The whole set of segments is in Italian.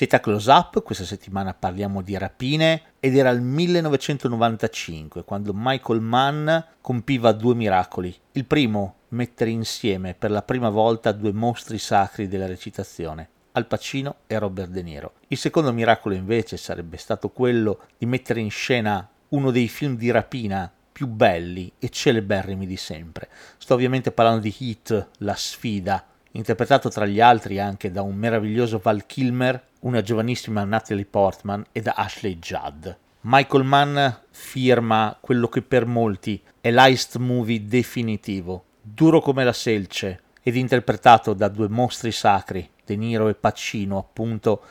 Siete a Close Up, questa settimana parliamo di rapine ed era il 1995 quando Michael Mann compiva due miracoli. Il primo, mettere insieme per la prima volta due mostri sacri della recitazione, Al Pacino e Robert De Niro. Il secondo miracolo invece sarebbe stato quello di mettere in scena uno dei film di rapina più belli e celeberrimi di sempre. Sto ovviamente parlando di Heat, La sfida, interpretato tra gli altri anche da un meraviglioso Val Kilmer, una giovanissima Natalie Portman e da Ashley Judd. Michael Mann firma quello che per molti è l'heist movie definitivo, duro come la selce ed interpretato da due mostri sacri, De Niro e Pacino, appunto,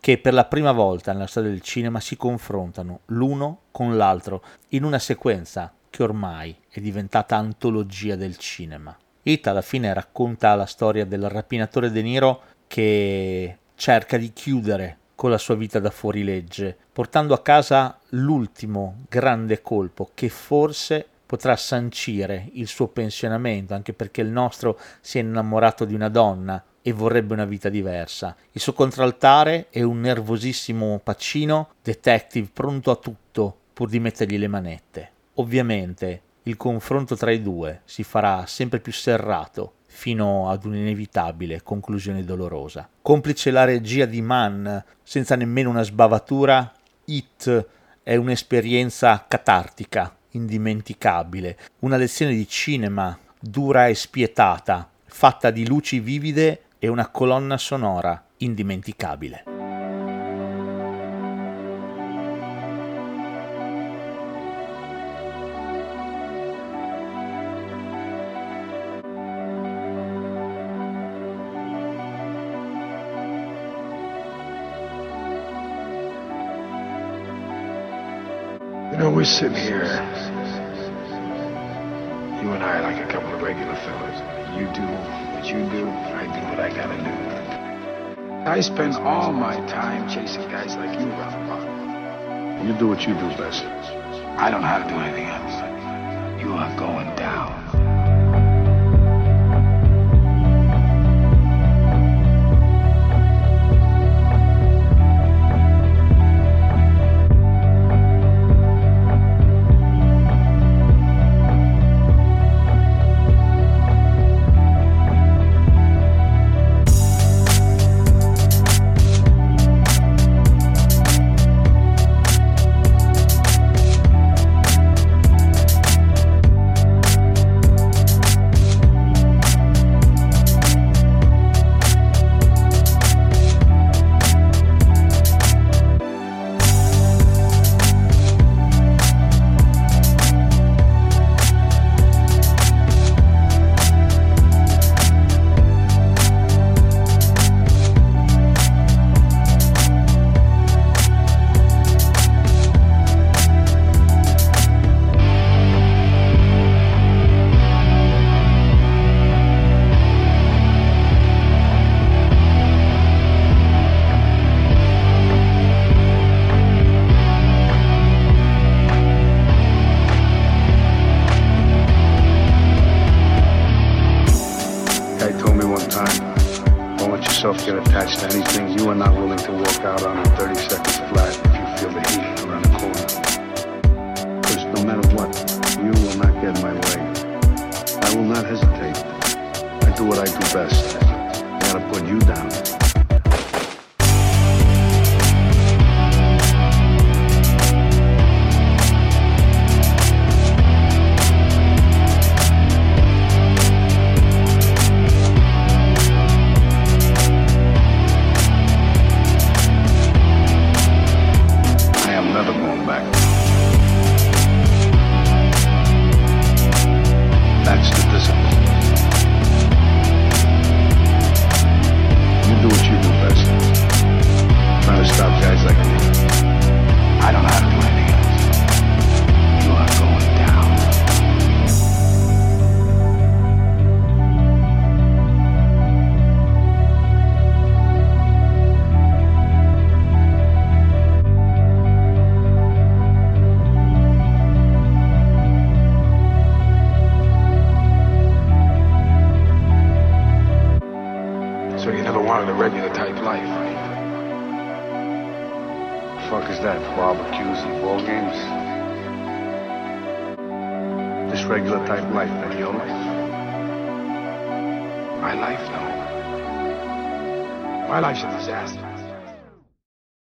che per la prima volta nella storia del cinema si confrontano l'uno con l'altro in una sequenza che ormai è diventata antologia del cinema. It alla fine racconta la storia del rapinatore De Niro che cerca di chiudere con la sua vita da fuorilegge, portando a casa l'ultimo grande colpo che forse potrà sancire il suo pensionamento, anche perché il nostro si è innamorato di una donna e vorrebbe una vita diversa. Il suo contraltare è un nervosissimo Pacino, detective pronto a tutto pur di mettergli le manette. Ovviamente il confronto tra i due si farà sempre più serrato fino ad un'inevitabile conclusione dolorosa. Complice la regia di Mann, senza nemmeno una sbavatura, It è un'esperienza catartica, indimenticabile, una lezione di cinema dura e spietata, fatta di luci vivide e una colonna sonora indimenticabile. You know, we're sitting here. You and I are like a couple of regular fellas. You do what you do, I do what I gotta do. I spend all my time chasing guys like you around the block. You do what you do best. I don't know how to do anything else. You are going down. Time, don't let yourself get attached to anything you are not willing to walk out on in 30 seconds flat if you feel the heat around the corner. Because no matter what, you will not get in my way. I will not hesitate. I do what I do best. I gotta put you down. Wanted a regular type life. The fuck is that? Barbecues and ball games? This regular type life, that your life? My life, no. My life's a disaster.